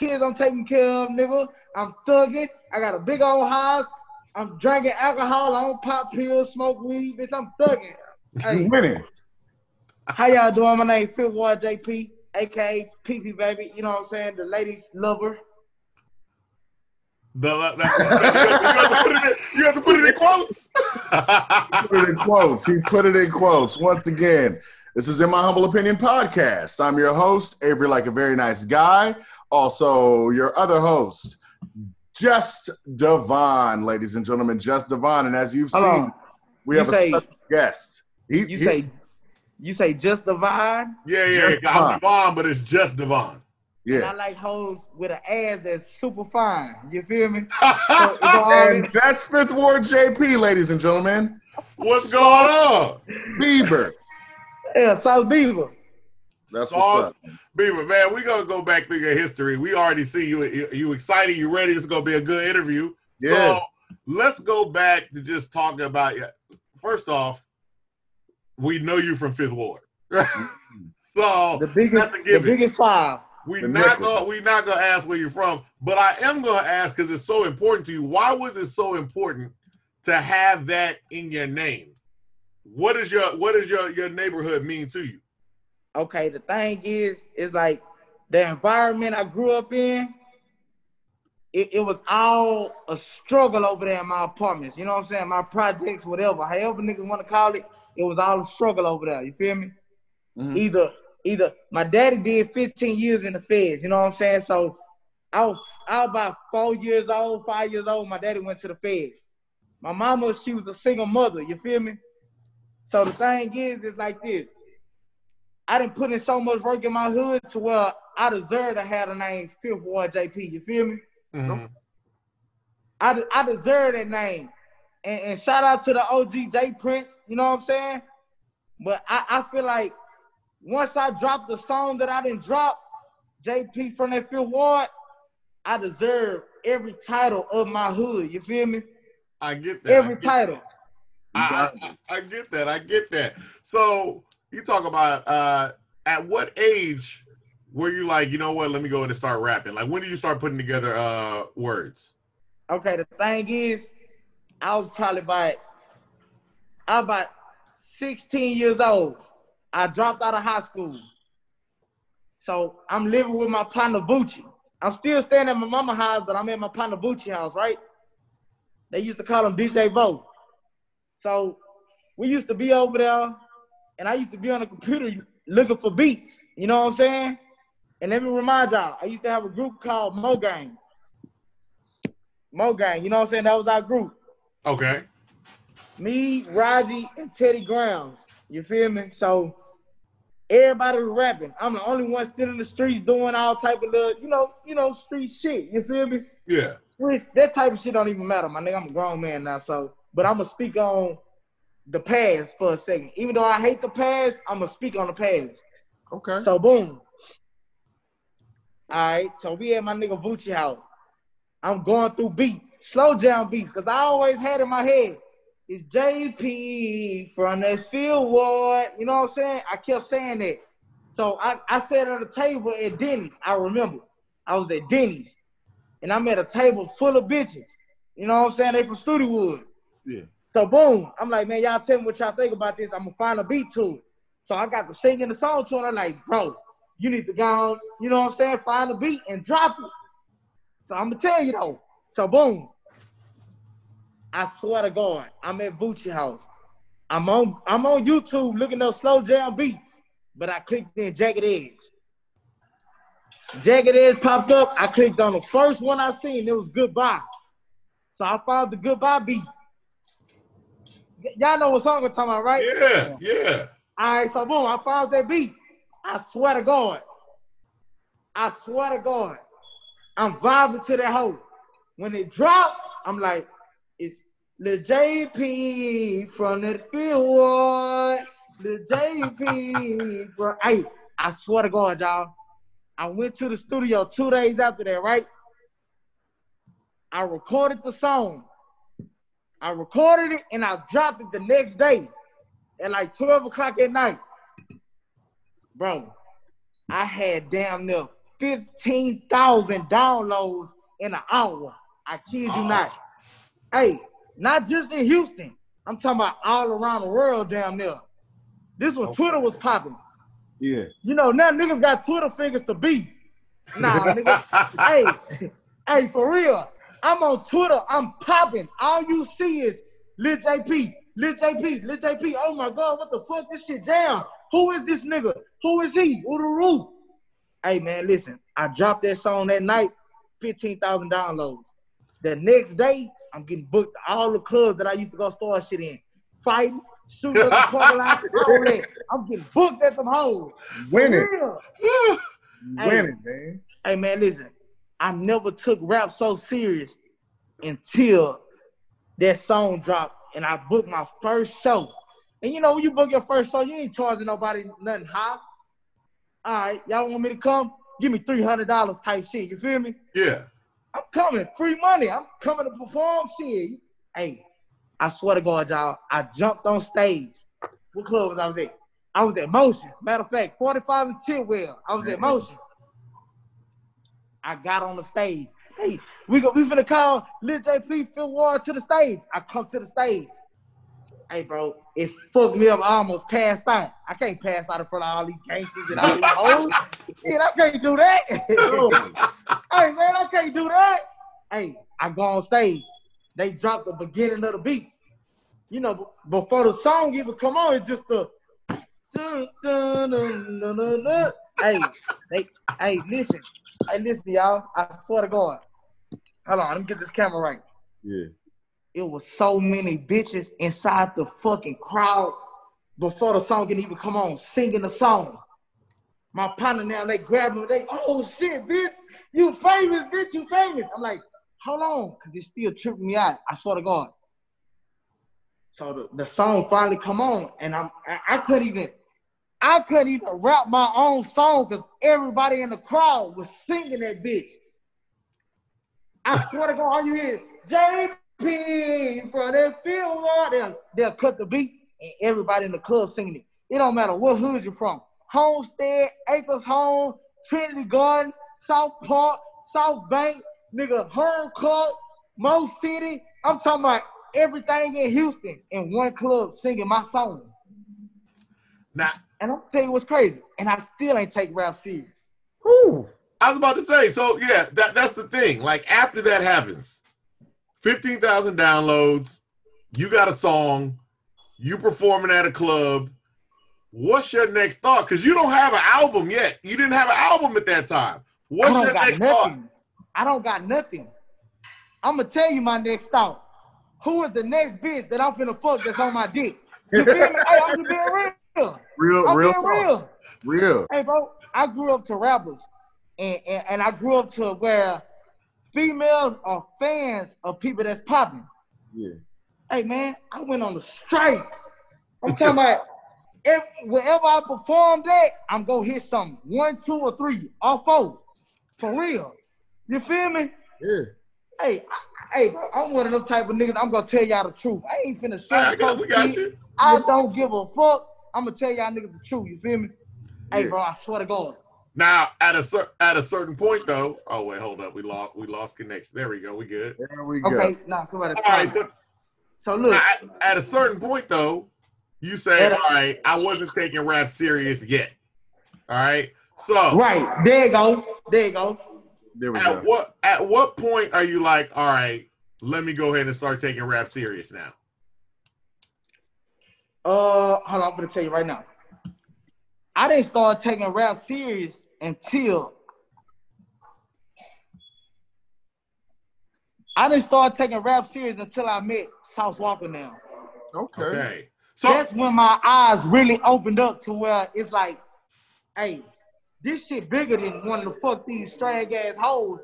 kids I'm taking care of, nigga. I'm thugging. I got a big old house. I'm drinking alcohol. I don't pop pills, smoke weed, bitch. I'm thugging. Hey, winning. how y'all doing? My name Fifth Ward JP, aka PP baby. You know what I'm saying? The ladies lover. The, that, you, have in, you, have to put it in quotes. put it in quotes. He put it in quotes. Once again, this is In My Humble Opinion podcast. I'm your host, Avery Like a Very Nice Guy. Also, your other host, Just Devon, ladies and gentlemen, Just Devon. And as you've Hold seen, on. we You have say- a special guest. He, You he- say, you say just Devon? Yeah, yeah. Just I'm Devon. Devon, but it's just Devon. And I like hoes with an ass that's super fine. You feel me? So, it's all And that's Fifth Ward JP, ladies and gentlemen. What's going on? Bieber. Yeah, South Beaver. That's Sauce what's up. Beaver, man, we're gonna go back through your history. We already see you. You, you excited? You ready? It's gonna be a good interview. Yeah. So let's go back to just talking about you. First off, we know you from Fifth Ward, so The biggest, that's a the biggest five. we the not nickel. gonna we not gonna ask where you're from, but I am gonna ask because it's so important to you. Why was it so important to have that in your name? What is your what does your your neighborhood mean to you? Okay, the thing is, is like the environment I grew up in. It, it was all a struggle over there in my apartments. You know what I'm saying? My projects, whatever, however niggas want to call it, it was all a struggle over there. You feel me? Mhm. Either, either my daddy did 15 years in the feds. You know what I'm saying? So I was, I was about four years old, five years old. My daddy went to the feds. My mama, she was a single mother. You feel me? So the thing is, it's like this. I didn't put in so much work in my hood to where I deserve to have the name Fifth Ward JP. You feel me? Mhm. I, de- I deserve that name. And, and shout out to the OG J Prince, you know what I'm saying? But I, I feel like once I dropped the song that I didn't drop, JP from that Fifth Ward, I deserve every title of my hood. You feel me? I get that. Every get title. I, I, I get that. I get that. So you talk about uh, at what age were you like, you know what? Let me go in and start rapping. Like, when did you start putting together uh, words? Okay, the thing is, I was probably about I was about 16 years old. I dropped out of high school. So I'm living with my partner Bucci. I'm still staying at my mama house, but I'm at my partner Bucci house, right? They used to call him DJ Bo. So we used to be over there, and I used to be on the computer looking for beats. You know what I'm saying? And let me remind y'all, I used to have a group called Mo Gang. Mo Gang, you know what I'm saying? That was our group. Okay. Me, Raji, and Teddy Grams. You feel me? So everybody was rapping. I'm the only one still in the streets doing all type of little, you know, you know, street shit. You feel me? Yeah. That type of shit don't even matter, my nigga. I'm a grown man now, so but I'm gonna speak on the past for a second. Even though I hate the past, I'm gonna speak on the past. Okay. So boom. All right, so we at my nigga Bucci house. I'm going through beats, slow jam beats, cause I always had in my head, it's JP from that Fifth Ward. You know what I'm saying? I kept saying that. So I, I sat at a table at Denny's. I remember. I was at Denny's. And I'm at a table full of bitches. You know what I'm saying? They from Studewood. So boom, I'm like, man, y'all tell me what y'all think about this. I'm gonna find a beat to it. So I got to singing the song to her. I'm like, bro, you need to go on, you know what I'm saying? Find a beat and drop it. So I'm gonna tell you though. So boom. I swear to God, I'm at Bucci house. I'm on I'm on YouTube looking up slow jam beats, but I clicked in Jagged Edge. Jagged Edge popped up. I clicked on the first one I seen. It was Goodbye. So I found the Goodbye beat. Y'all know what song I'm talking about, right? Yeah. Yeah. All right, so boom, I found that beat. I swear to God. I swear to God. I'm vibing to that hoe. When it dropped, I'm like, it's the JP from the field. The JP from hey, I swear to God, y'all. I went to the studio two days after that, right? I recorded the song. I recorded it and I dropped it the next day at like 12 o'clock at night. Bro, I had damn near 15,000 downloads in an hour. I kid you oh. not. Hey, not just in Houston. I'm talking about all around the world damn near. This when okay. Twitter was popping. Yeah. You know, now niggas got Twitter fingers to beat. Nah, nigga. hey, hey, for real. I'm on Twitter. I'm popping. All you see is Lil JP, Lil JP, Lil JP. Oh my God, what the fuck? This shit down. Who is this nigga? Who is he? Ururu. Hey man, listen. I dropped that song that night, 15,000 downloads. The next day, I'm getting booked all the clubs that I used to go store shit in. Fighting, shooting at the parking lot, all that. I'm getting booked at some hoes. Winning. Winning, hey, man. Hey man, listen. I never took rap so serious until that song dropped and I booked my first show. And you know, when you book your first show, you ain't charging nobody nothing high. All right, y'all want me to come? Give me three hundred dollars type shit. You feel me? Yeah. I'm coming, free money. I'm coming to perform. Shit. Hey, I swear to God, y'all, I jumped on stage. What club was I was at? I was at Motions. Matter of fact, 45 and Tidwell. I was at mm-hmm. Motions. I got on the stage. Hey, we go, we finna call Lil JP Fifth Ward to the stage. I come to the stage. Hey, bro, it fucked me up. I almost passed out. I can't pass out in front of all these gangsters and all these hoes. Shit, I can't do that. hey, man, I can't do that. Hey, I go on stage. They drop the beginning of the beat. You know, before the song even come on, it's just the. hey, they, hey, listen. Hey, listen, y'all. I swear to God. Hold on, let me get this camera right. Yeah it was so many bitches inside the fucking crowd before the song didn't even come on, singing the song. My partner now, they grab me, they, oh shit, bitch, you famous, bitch, you famous. I'm like, hold on, because it's still tripping me out. I swear to God. So the, the song finally come on, and I'm I, I couldn't even I couldn't even rap my own song because everybody in the crowd was singing that bitch. I swear to God, all you hear, J P for that field they'll, they'll cut the beat and everybody in the club singing it. It don't matter what hood you're from. Homestead, Acres Home, Trinity Garden, South Park, South Bank, nigga, Home Club, Mo City. I'm talking about everything in Houston in one club singing my song. Now, and I'm tell you what's crazy, and I still ain't take rap serious. Whew. I was about to say, so yeah, that, that's the thing. Like after that happens, 15,000 downloads. You got a song. You performing at a club. What's your next thought? Because you don't have an album yet. You didn't have an album at that time. What's your next nothing. thought? I don't got nothing. I'm gonna tell you my next thought. Who is the next bitch that I'm finna fuck that's on my dick? You feel me? hey, I'm being real. Real, I'm real, real. Real. Hey, bro, I grew up to rappers, and, and, and I grew up to where females are fans of people that's popping. Yeah. Hey man, I went on a strike. I'm talking about if, wherever I perform that, I'm gonna hit something. One, two, or three, or four. For real. You feel me? Yeah. Hey, I, hey, bro, I'm one of them type of niggas. I'm gonna tell y'all the truth. I ain't finna say I, got, we got you. I don't give a fuck. I'm gonna tell y'all niggas the truth. You feel me? Yeah. Hey, bro, I swear to God. Now, at a cer- at a certain point, though. Oh wait, hold up. We lost. We lost connection. There we go. We good. There we go. Okay, now so at a all right, so, so look. At, at, a certain point, though, you say, "All right, I wasn't taking rap serious yet." All right. So right there you go. There you go. There we at go. What at what point are you like, all right, let me go ahead and start taking rap serious now? Uh, hold on. I'm gonna tell you right now. I didn't start taking rap serious until I didn't start taking rap serious until I met Sauce Walka now. Okay. okay. So that's when my eyes really opened up to where it's like, hey, this shit bigger than wanting to fuck these strag ass hoes.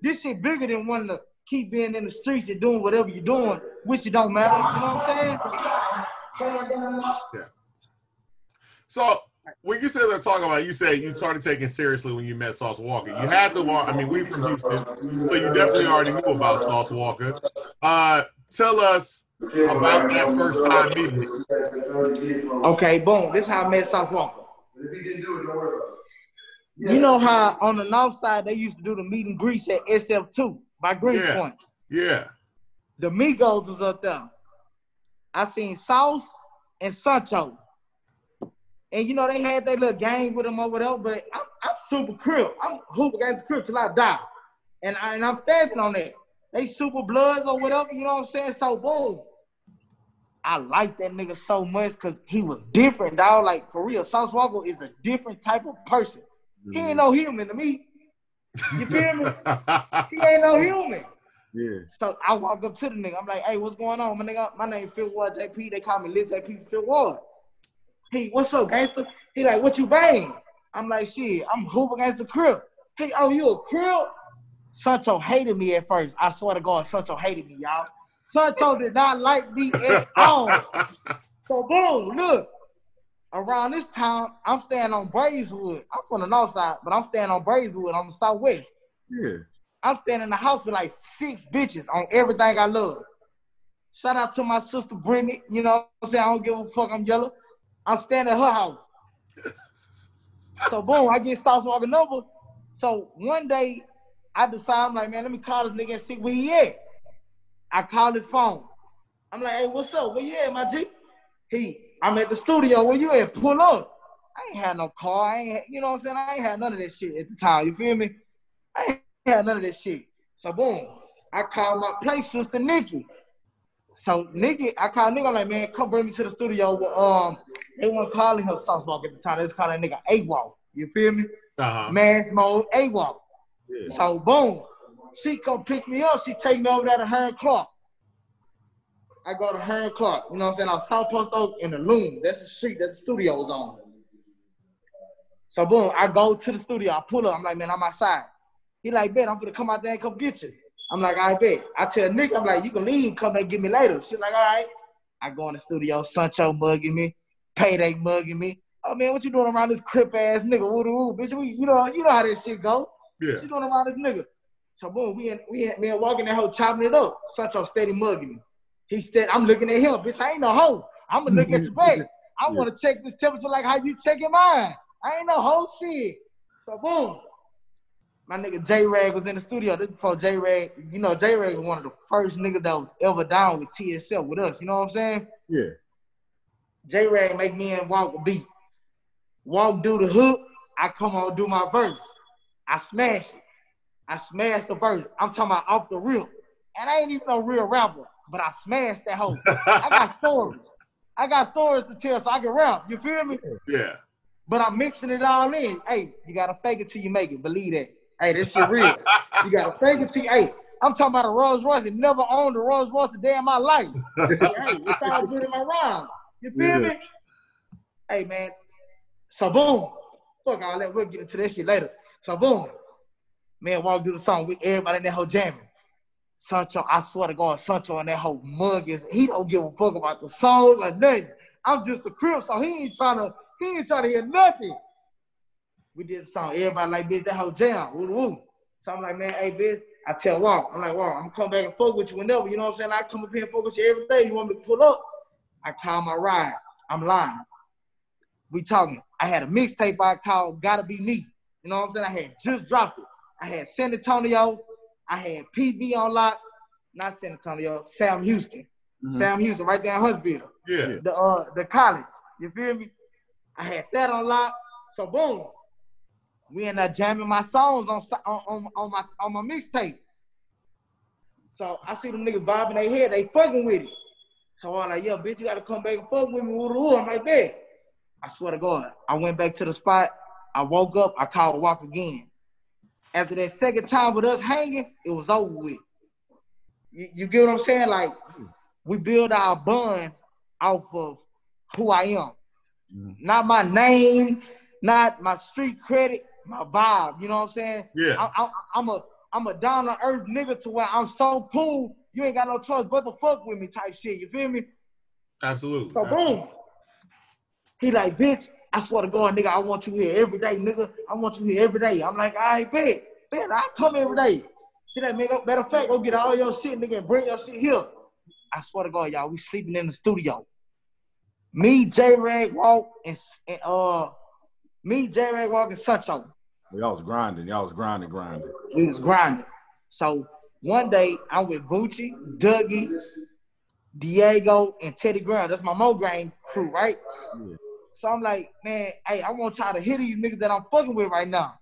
This shit bigger than wanting to keep being in the streets and doing whatever you're doing, which it don't matter. You know what I'm saying? Yeah. So when you said they're talking about, you said you started taking seriously when you met Sauce Walka. You had to. Walk. I mean, we from Houston, so you definitely already knew about Sauce Walka. Uh, tell us about that first time meeting. Okay, boom. This is how I met Sauce Walka. Yeah. You know how on the north side they used to do the meet and grease at SF2 by Greens yeah. Point. Yeah. The Migos was up there. I seen Sauce and Sancho. And you know, they had their little game with them or whatever, but I'm, I'm super crip. I'm hoop against crip till I die. And, I, and I'm standing on that. They super bloods or whatever, you know what I'm saying? So boom. I like that nigga so much because he was different, dog. Like for real, Sauce Walka is a different type of person. Mm-hmm. He ain't no human to me. You feel me? he ain't no human. Yeah. So I walk up to the nigga. I'm like, hey, what's going on? My nigga, my name Fifth Ward JP. They call me Lil JP Fifth Ward. Hey, what's up, gangster? He like, what you bang? I'm like, shit, I'm hooping against the crib. Hey, oh, you a crib? Sancho hated me at first. I swear to God, Sancho hated me, y'all. Sancho did not like me at all. So boom, look. Around this time, I'm staying on Braeswood. I'm from the north side, but I'm staying on Braeswood on the southwest. Yeah. I'm staying in the house with like six bitches on everything I love. Shout out to my sister Brittany. You know what I'm saying? I don't give a fuck. I'm yellow. I'm staying at her house. so boom, I get Sauce Walka number. So one day I decide, I'm like, man, let me call this nigga and see where he at. I call his phone. I'm like, hey, what's up? Where you at, my G? He, I'm at the studio. Where you at? Pull up. I ain't had no car. I ain't, you know what I'm saying? I ain't had none of that shit at the time. You feel me? I ain't had none of this shit. So boom, I call my place sister Nikki. So Nikki, I call nigga I'm like, man, come bring me to the studio. With, um, they weren't calling her Sauce Walk at the time. They was calling that nigga A-Walk. You feel me? Uh-huh. Mass mode A-Walk. Yeah. So boom, she come pick me up. She take me over there to Hearn Clark. I go to Hearn Clark. You know what I'm saying? I'm South Post Oak in the Loom. That's the street that the studio was on. So boom, I go to the studio. I pull up. I'm like, man, I'm outside. He like, bet I'm gonna come out there and come get you. I'm like, I bet. I tell Nick, I'm like, you can leave, come and get me later. She's like, all right. I go in the studio, Sancho mugging me, Payday mugging me. Oh man, what you doing around this crip ass nigga? Woo woo, bitch. We, you know, you know how this shit go. Yeah. What you doing around this nigga? So boom, we in, we in, we in walking that hoe chopping it up. Sancho steady mugging me. He said, I'm looking at him, bitch. I ain't no hoe. I'm gonna look at your back. I want to check this temperature like how you checking mine. I ain't no hoe shit. So boom, my nigga J Rag was in the studio. This before J Rag, you know, J Rag was one of the first niggas that was ever down with TSF with us. You know what I'm saying? Yeah. J Rag make me and walk a beat. Walk do the hook. I come on do my verse. I smash it. I smash the verse. I'm talking about off the rip. And I ain't even no real rapper, but I smashed that hoe. I got stories. I got stories to tell so I can rap. You feel me? Yeah. But I'm mixing it all in. Hey, you gotta fake it till you make it. Believe that. Hey, this shit real. you gotta fake it till you, hey, I'm talking about a Rolls Royce and never owned a Rolls Royce a day in my life. hey, it's all good in my rhyme. You feel yeah. me? Hey man. So boom. Fuck all that. We'll get into that shit later. So boom. Man, walk through the song. We everybody in that whole jamming. Sancho, I swear to God, Sancho and that whole mug is he don't give a fuck about the song or nothing. I'm just a crib, so he ain't trying to he ain't trying to hear nothing. We did the song. Everybody like, bitch, that whole jam. Woo woo. So I'm like, man, hey, bitch. I tell Walk, I'm like, Walk, I'm gonna come back and fuck with you whenever. You know what I'm saying? I come up here and fuck with you every day. You want me to pull up? I call my ride. I'm lying. We talking. I had a mixtape I called Gotta Be Me. You know what I'm saying? I had just dropped it. I had San Antonio. I had PB on lock. Not San Antonio, Sam Houston. Mm-hmm. Sam Houston, right there in Huntsville. Yeah. The uh the college. You feel me? I had that on lock. So boom, we end up jamming my songs on on, on my on my mixtape. So I see them niggas bobbing their head, they fucking with it. So I'm like, yo, bitch, you gotta come back and fuck with me. Woo I'm like, bet. I swear to God, I went back to the spot. I woke up, I called a walk again. After that second time with us hanging, it was over with. You, you get what I'm saying? Like, we build our bond off of who I am. Mm-hmm. Not my name, not my street credit, my vibe. You know what I'm saying? Yeah. I, am a I'm a down to earth nigga to where I'm so cool. You ain't got no choice but to fuck with me type shit. You feel me? Absolutely. So Absolutely. boom. He like, bitch, I swear to God, nigga, I want you here every day, nigga. I want you here every day. I'm like, I right, bet. Bet, I come every day. He like, man, matter of fact, go get all your shit, nigga, and bring your shit here. I swear to God, y'all, we sleeping in the studio. Me, J Rag, Walk, and, and uh, me, J Rag, Walk, and Sancho. Y'all was grinding. Y'all was grinding, grinding. We was grinding. So one day I'm with Bucci, Dougie, Diego, and Teddy Brown. That's my Mo Grain crew, right? Yeah. So I'm like, man, hey, I want y'all to hit these niggas that I'm fucking with right now.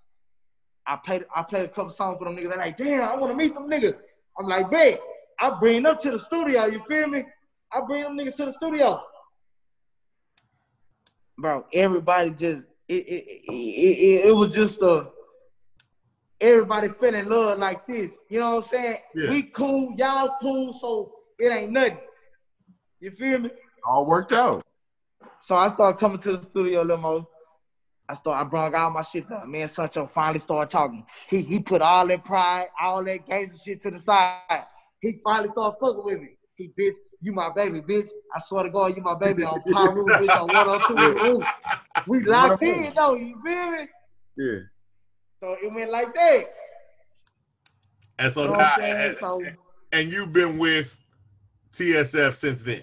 I played I played a couple songs for them niggas. They're like, damn, I want to meet them niggas. I'm like, bet. I bring them to the studio. You feel me? I bring them niggas to the studio. Bro, everybody just it it, it, it, was just a everybody fell in love like this. You know what I'm saying? Yeah. We cool, y'all cool, so it ain't nothing. You feel me? All worked out. So I started coming to the studio a little more. I start, I brought all my shit up. Me and Sancho finally started talking. He he put all that pride, all that gangster shit to the side. He finally started fucking with me. He bitch, you my baby, bitch. I swear to God, you my baby on power roof, bitch, on 102 roof. We locked in though, you feel me? Yeah. So it went like that. And so, now, and, so and you've been with TSF since then.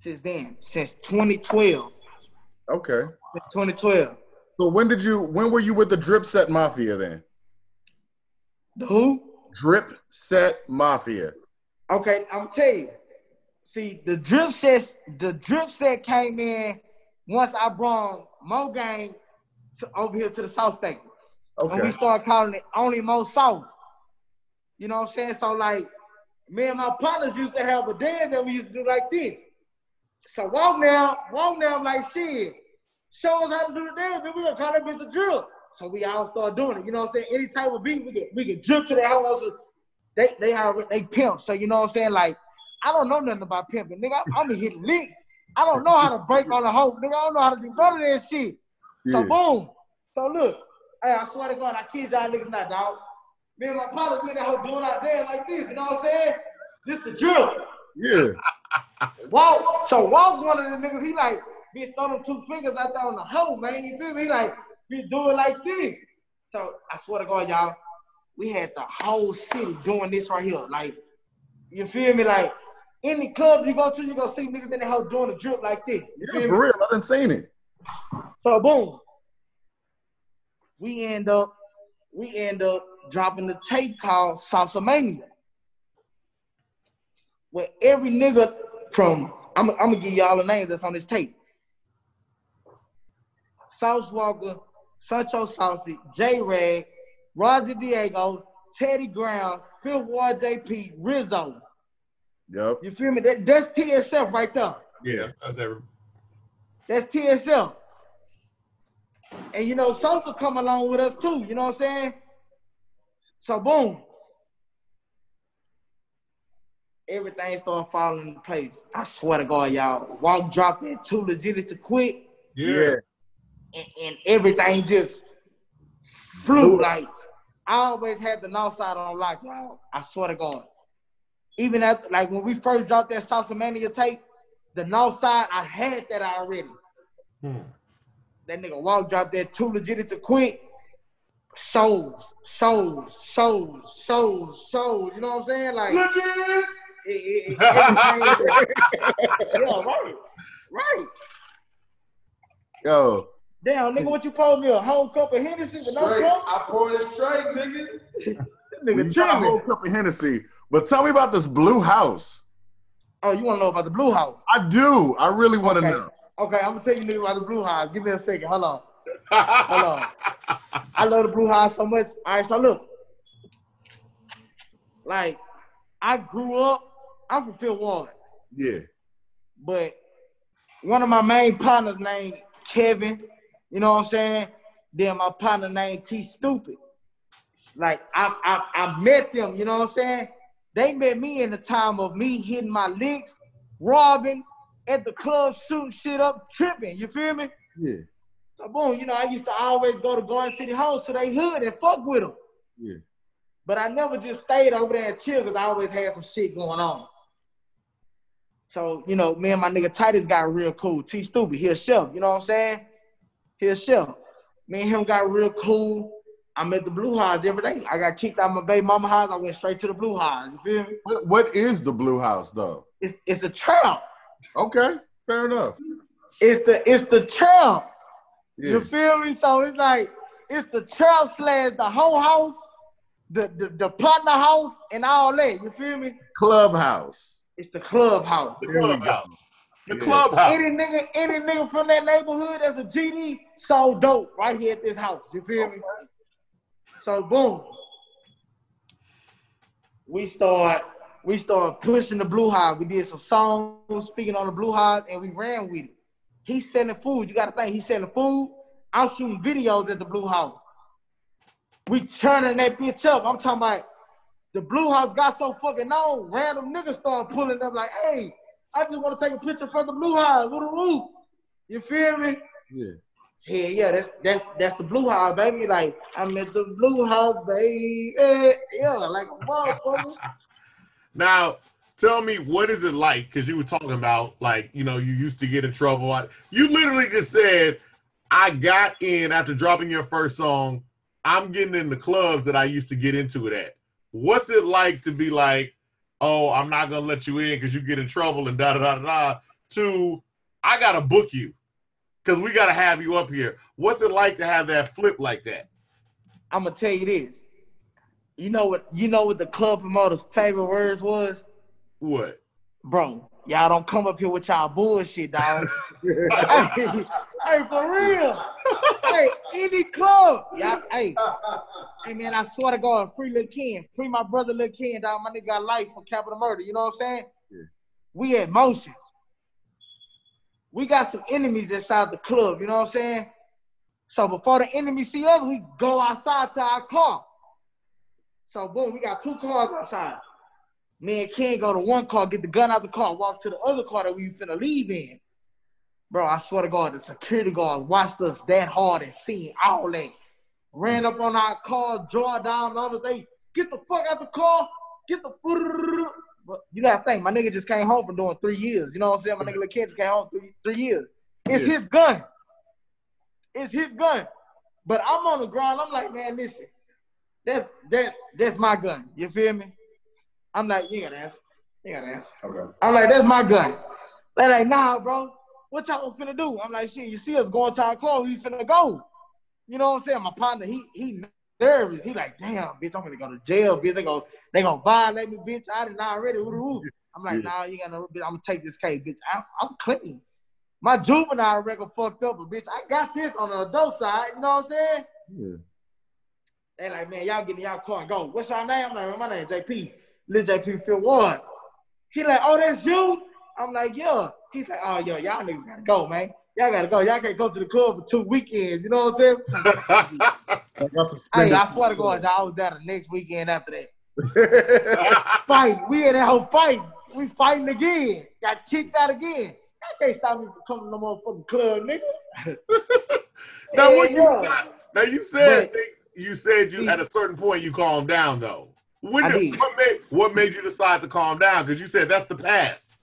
Since then, since 2012. Okay. 2012. So when did you? When were you with the Drip Set Mafia then? The who? Drip Set Mafia. Okay, I'm tell you. See, the drip set, the drip set came in once I brought Mo Gang to, over here to the South State. Okay. And we started calling it only Mo Sauce. You know what I'm saying? So like me and my partners used to have a dance that we used to do like this. So walk now, walk now, like shit. Show us how to do the dance, and we gonna call that bitch the drill. So we all start doing it. You know what I'm saying? Any type of beat, we can we can drip to the house. They they are they pimp. So you know what I'm saying? Like I don't know nothing about pimping, nigga. I'm gonna hit links. I don't know how to break on the hoe, nigga. I don't know how to do none of that shit. Yeah. So boom. So look, hey, I swear to God, I kid y'all niggas not, dog. Me and my partner be in that hoe doing out there like this. You know what I'm saying? This the drill. Yeah. Walk. So walk one of the niggas. He like, bitch, throw them two fingers out there on the hoe, man. You feel me? He like, be doing like this. So I swear to God, y'all, we had the whole city doing this right here. Like, you feel me? Like, any club you go to, you're gonna see niggas in the house doing a drip like this. You yeah, for real. I done seen it. So boom. We end up, we end up dropping the tape called Salsa Mania. Where every nigga from I'm, I'm gonna give y'all the names that's on this tape. Sauce Walka, Sancho Saucy, J Rag, Roger Diego, Teddy Grounds, Fifth Ward JP, Rizzo. Yep. You feel me? That, that's TSF right there. Yeah, that's every. That's TSF. And you know, Sosa come along with us too. You know what I'm saying? So boom. Everything started falling into place. I swear to God, y'all. Walk dropped that too legit to quit. Yeah. And, and everything just flew like I always had the north side on lock, y'all. I swear to God. Even at like when we first dropped that Salsa Mania tape, the north side, I had that already. Hmm. That nigga walk dropped that too legit to quit. Shows, shows, shows, shows, shows. You know what I'm saying? Like legit. It, it, it, yeah, right, right. Yo, Damn, nigga, what you poured me? A whole cup of Hennessy with no cup? I poured it straight, nigga. nigga, well, a whole cup of Hennessy. But tell me about this blue house. Oh, you want to know about the blue house? I do. I really want to okay. know. Okay, I'm gonna tell you about the blue house. Give me a second. Hold on. Hold on. I love the blue house so much. All right, so look. Like, I grew up. I'm from Ward. Yeah. But one of my main partners named Kevin you know what I'm saying? Then my partner named T Stupid. Like I, I I met them, you know what I'm saying? They met me in the time of me hitting my licks, robbing at the club, shooting shit up, tripping. You feel me? Yeah. So boom, you know, I used to always go to Garden City Homes to they hood and fuck with them. Yeah. But I never just stayed over there and chill because I always had some shit going on. So, you know, me and my nigga Titus got real cool. T Stupid, he a chef, you know what I'm saying? his chef. Me and him got real cool. I'm at the Blue House every day. I got kicked out of my baby mama house. I went straight to the Blue House. You feel me? What, what is the Blue House though? It's it's a trap. Okay, fair enough. It's the it's the trap. Yeah. You feel me? So it's like it's the trap slash the whole house, the, the the partner house, and all that. You feel me? Clubhouse. It's the clubhouse. The There we clubhouse. The Yeah. clubhouse. Any nigga, any nigga from that neighborhood that's a GD, so dope right here at this house. You feel me? So boom. We start we start pushing the blue hive. We did some songs speaking on the blue hive and we ran with it. He's selling food. You gotta think he's selling food. I'm shooting videos at the blue house. We churning that bitch up. I'm talking about the blue house got so fucking known, random niggas start pulling up like, hey, I just want to take a picture from the blue house, little roof. You feel me? Yeah. Yeah, yeah, that's that's that's the blue house, baby. Like I'm at the blue house, baby. Yeah, like a motherfucker. Now, tell me what is it like? Because you were talking about like you know you used to get in trouble. You literally just said, "I got in after dropping your first song. I'm getting in the clubs that I used to get into it at." What's it like to be like, "Oh, I'm not gonna let you in because you get in trouble and da da da." da," To, I gotta book you because we gotta have you up here. What's it like to have that flip like that? I'm gonna tell you this. You know what? You know what the club promoter's favorite words was, What? bro. Y'all don't come up here with y'all bullshit, dog. hey, hey, for real. hey, any club. Y'all, hey, hey, man, I swear to God, free Lil Ken, free my brother Lil Ken, dog. My nigga got life for capital murder. You know what I'm saying? Yeah. We had motions. We got some enemies inside the club. You know what I'm saying? So before the enemy see us, we go outside to our car. So boom, we got two cars outside. Me and Ken go to one car, get the gun out the car, walk to the other car that we finna leave in. Bro, I swear to God, the security guard watched us that hard and seen all that. Ran up on our car, draw down on us. They get the fuck out the car, get the. But you gotta think, my nigga just came home from doing three years. You know what I'm saying? My nigga, little kid just came home three three years. It's Yeah. his gun. It's his gun. But I'm on the ground. I'm like, man, listen, that's that that's my gun. You feel me? I'm like, you gotta ask. You gotta ask. Okay. I'm like, that's my gun. They're like, nah, bro. What y'all finna do? I'm like, shit, you see us going to our car, we finna go. You know what I'm saying? My partner, he he nervous. He like, damn, bitch, I'm gonna go to jail, bitch. They gonna they gonna violate me, bitch. I did not already. I'm like, Yeah. nah, you got no bitch. I'm gonna take this case, bitch. I'm, I'm clean. My juvenile record fucked up, but bitch, I got this on the adult side. You know what I'm saying? Yeah. They like, man, y'all get in y'all car and go. What's your name? I'm like, my name JP. Lil JP Fifth Ward. He like, oh, that's you? I'm like, yeah. He's like, oh, yo, y'all niggas gotta go, man. Y'all gotta go. Y'all can't go to the club for two weekends. You know what I'm saying? I got hey. I swear to God, I was there the next weekend after that. Fight. We in that whole fight. We fighting again. Got kicked out again. That can't stop me from coming to no motherfucking club, nigga. now, what you Yeah. now you said But- things- you said you at a certain point you calmed down though. When did, did. what made what made you decide to calm down? Because you said that's the past.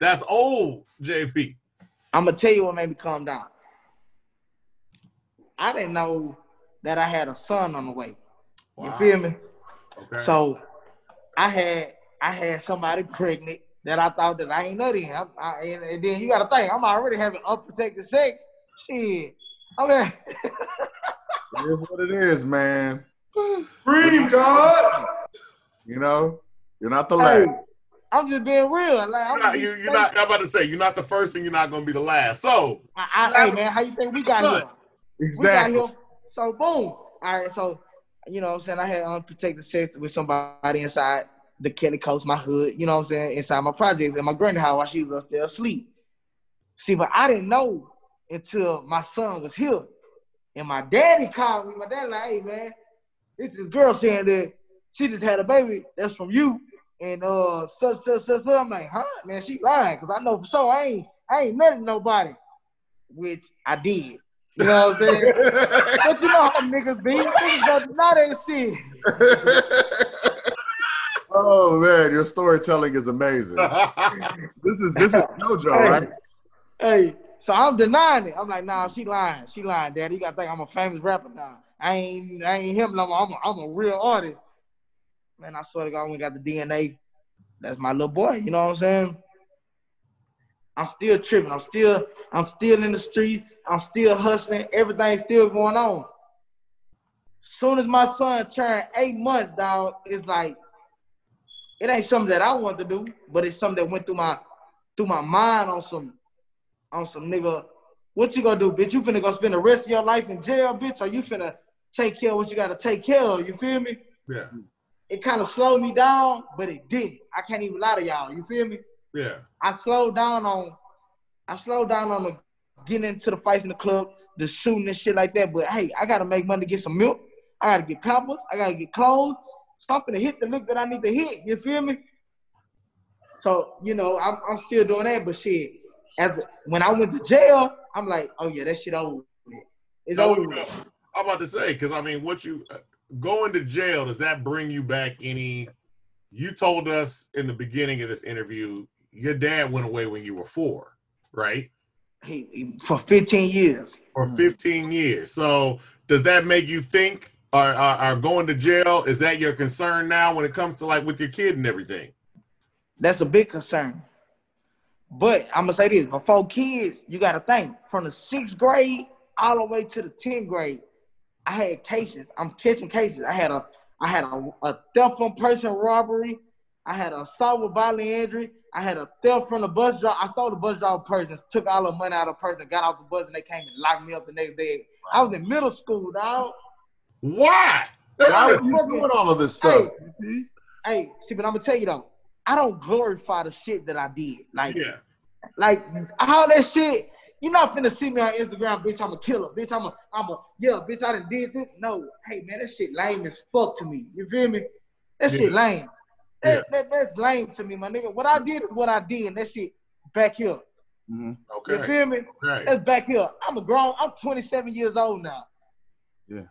That's old, JP. I'm gonna tell you what made me calm down. I didn't know that I had a son on the way. You feel me? Okay. So I had I had somebody pregnant that I thought that I ain't know then. I, I, and, and then you gotta think I'm already having unprotected sex. Shit. I mean, It is what it is, man. Breathe, God. You know, you're not the hey, last. I'm just being real. Like I'm you're not, you, you're not. I'm about to say you're not the first, and you're not going to be the last. So I, I, hey man, how you think we got Son. here? We Exactly. got him. So boom. All right. So you know what I'm saying? I had unprotected sex with somebody inside the Kelly Coast, my hood, you know what I'm saying, inside my projects and my granny house while she was up there asleep. See, but I didn't know until my son was here. And my daddy called me. My daddy like, hey man, it's this girl saying that she just had a baby that's from you. And uh such such such such. I'm like, huh? Man, she lying. Cause I know for sure I ain't I ain't met nobody. Which I did. You know what I'm saying? But you know how niggas be. Niggas don't deny that shit. oh man, your storytelling is amazing. This is this is JoJo, right? Hey, so I'm denying it. I'm like, nah, she lying. She lying, daddy. You gotta think I'm a famous rapper now. I ain't I ain't him no more. I'm a, I'm a real artist. Man, I swear to God, we got the DNA. That's my little boy. You know what I'm saying? I'm still tripping. I'm still I'm still in the street. I'm still hustling. Everything's still going on. Soon as my son turned eight months, dog, it's like it ain't something that I want to do, but it's something that went through my through my mind on some on some nigga. What you gonna do, bitch? You finna go spend the rest of your life in jail, bitch, or you finna take care of what you gotta take care of? You feel me? Yeah. It kind of slowed me down, but it didn't. I can't even lie to y'all. You feel me? Yeah. I slowed down on I slowed down on the getting into the fights in the club, the shooting and shit like that. But hey, I gotta make money to get some milk. I gotta get pampers. I gotta get clothes. Something to hit the lick that I need to hit. You feel me? So you know, I'm, I'm still doing that. But shit, as when I went to jail, I'm like, oh yeah, that shit over. It's No, over. I'm about to say because I mean, what you uh, going to jail does that bring you back any? You told us in the beginning of this interview your dad went away when you were four, right? He, he- for 15 years. For 15 years. So does that make you think? are, are, or going to jail is that your concern now when it comes to like with your kid and everything? That's a big concern. But I'm gonna say this: before kids, you gotta think from the sixth grade all the way to the 10th grade. I had cases. I'm catching cases. I had a I had a, a theft from person robbery. I had a assault with bodily injury. I had a theft from the bus driver. I stole the bus driver person, took all the money out of the person, got off the bus, and they came and locked me up the next day. I was in middle school, dog. Why? Why was are you fucking- doing all of this stuff? Hey, see, but I'm gonna tell you though, I don't glorify the shit that I did. Like, Yeah. Like all that shit, you're not finna see me on Instagram, bitch. I'm a killer, bitch. I'm a, I'm a, yeah, bitch. I done did this. No, hey man, that shit lame as fuck to me. You feel me? That shit Yeah. lame. That, that that's lame to me, my nigga. What I did is what I did, and that shit back here. Mhm. You Okay. feel me? Okay. That's back here. I'm a grown. I'm 27 years old now. Yeah.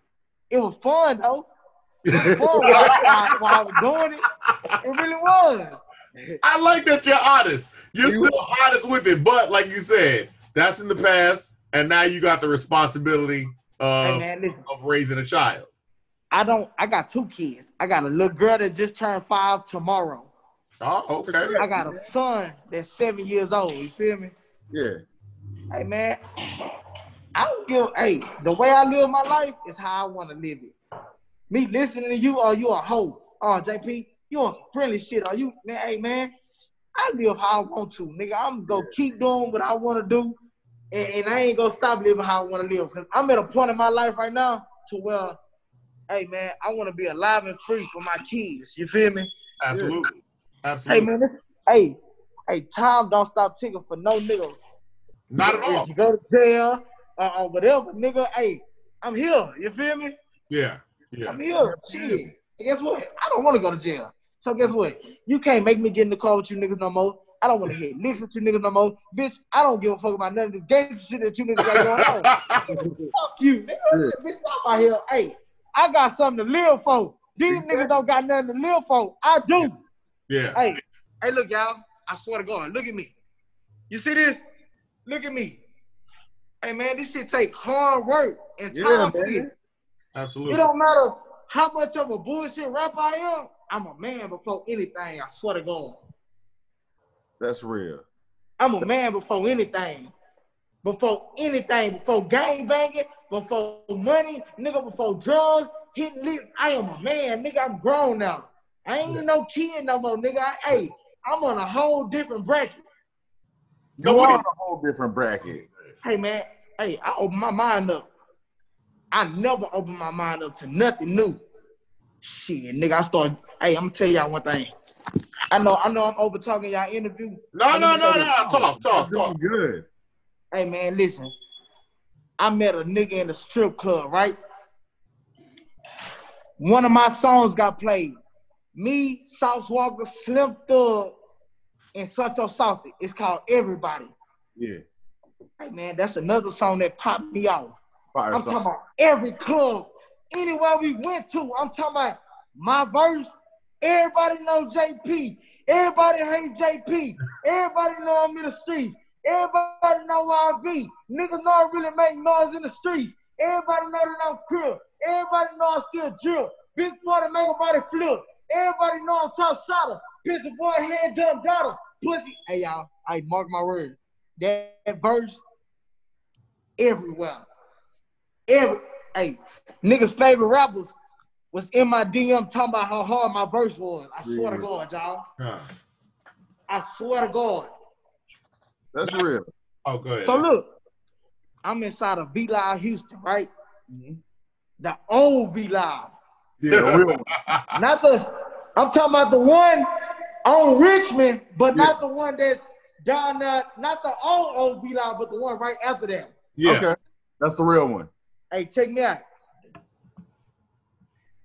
It was fun though. It was fun while, while- while I was doing it. It really was. I like that you're honest. You're You still honest with it, but like you said, that's in the past, and now you got the responsibility Hey of, man, of raising a child. I don't. I got two kids. I got a little girl that just turned five tomorrow. Oh, okay. I got a son that's seven years old. You feel me? Yeah. Hey man, I don't give. Hey, the way I live my life is how I want to live it. Me listening to you, or you a hoe? Oh, JP, you on some friendly shit? Are you man? Hey man, I live how I want to, nigga. I'm gonna keep doing what I want to do, and, and I ain't gonna stop living how I want to live. Cause I'm at a point in my life right now to where, hey man, I want to be alive and free for my kids. You feel me? Absolutely. Hey Absolutely. Hey man, this, hey, hey, time don't stop ticking for no nigga. Not at all. you go to jail or, or whatever, nigga, hey, I'm here. You feel me? Yeah. Yeah. I'm here. Shit. Guess what? I don't want to go to jail. So guess what? You can't make me get in the car with you niggas no more. I don't want to hit licks with you niggas no more. Bitch, I don't give a fuck about none of this gangster shit that you niggas got going on. fuck you, nigga. Bitch, I'm out here. Hey, I got something to live for. These niggas don't got nothing to live for. I do. yeah. Hey, hey, look, y'all. I swear to God, look at me. You see this? Look at me. Hey, man, this shit take hard work and Yeah, time for man. this. It don't matter how much of a bullshit rapper I am. I'm a man before anything. I swear to God. That's real. I'm a man before anything. Before anything. Before gang banging. Before money. Nigga, before drugs. Hitting licks. I am a man. Nigga, I'm grown now. I ain't no kid no more, nigga. I, hey, I'm on a whole different bracket. You we- a whole different bracket. Hey man, hey, I open my mind up. I never open my mind up to nothing new. Shit, nigga, I start. Hey, I'm gonna tell y'all one thing. I know, I know, I'm over talking y'all interview. No, no, no, no. Talk, talk, talk. good. Hey man, listen. I met a nigga in a strip club, right? One of my songs got played. Me, Sauce Walka, Slim Thug, and such. Sancho Saucy. It's called Everybody. Yeah. Hey man, that's another song that popped me off. Fire I'm song. talking about every club, anywhere we went to. I'm talking about my verse. Everybody know JP. Everybody hate JP. Everybody know I'm in the streets. Everybody know where I be. Niggas know I really make noise in the streets. Everybody know that I'm cool. Everybody know I still drill. Big boy to make a body flip. Everybody know I'm top shotter. Pissy boy, head dumb daughter. Pussy. Hey y'all, I mark my word. That, that verse everywhere. Every hey, niggas' favorite rappers was in my DM talking about how hard my verse was. I swear to God, y'all. Huh. I swear to God. That's real. Oh, good. So look, I'm inside of V Live Houston, right? Mm-hmm. The old V Live. Yeah, real one. Not the I'm talking about the one on Richmond, but not the one that's down there, not the old old V Live, but the one right after that. yeah. Okay. That's the real one. Hey, check me out.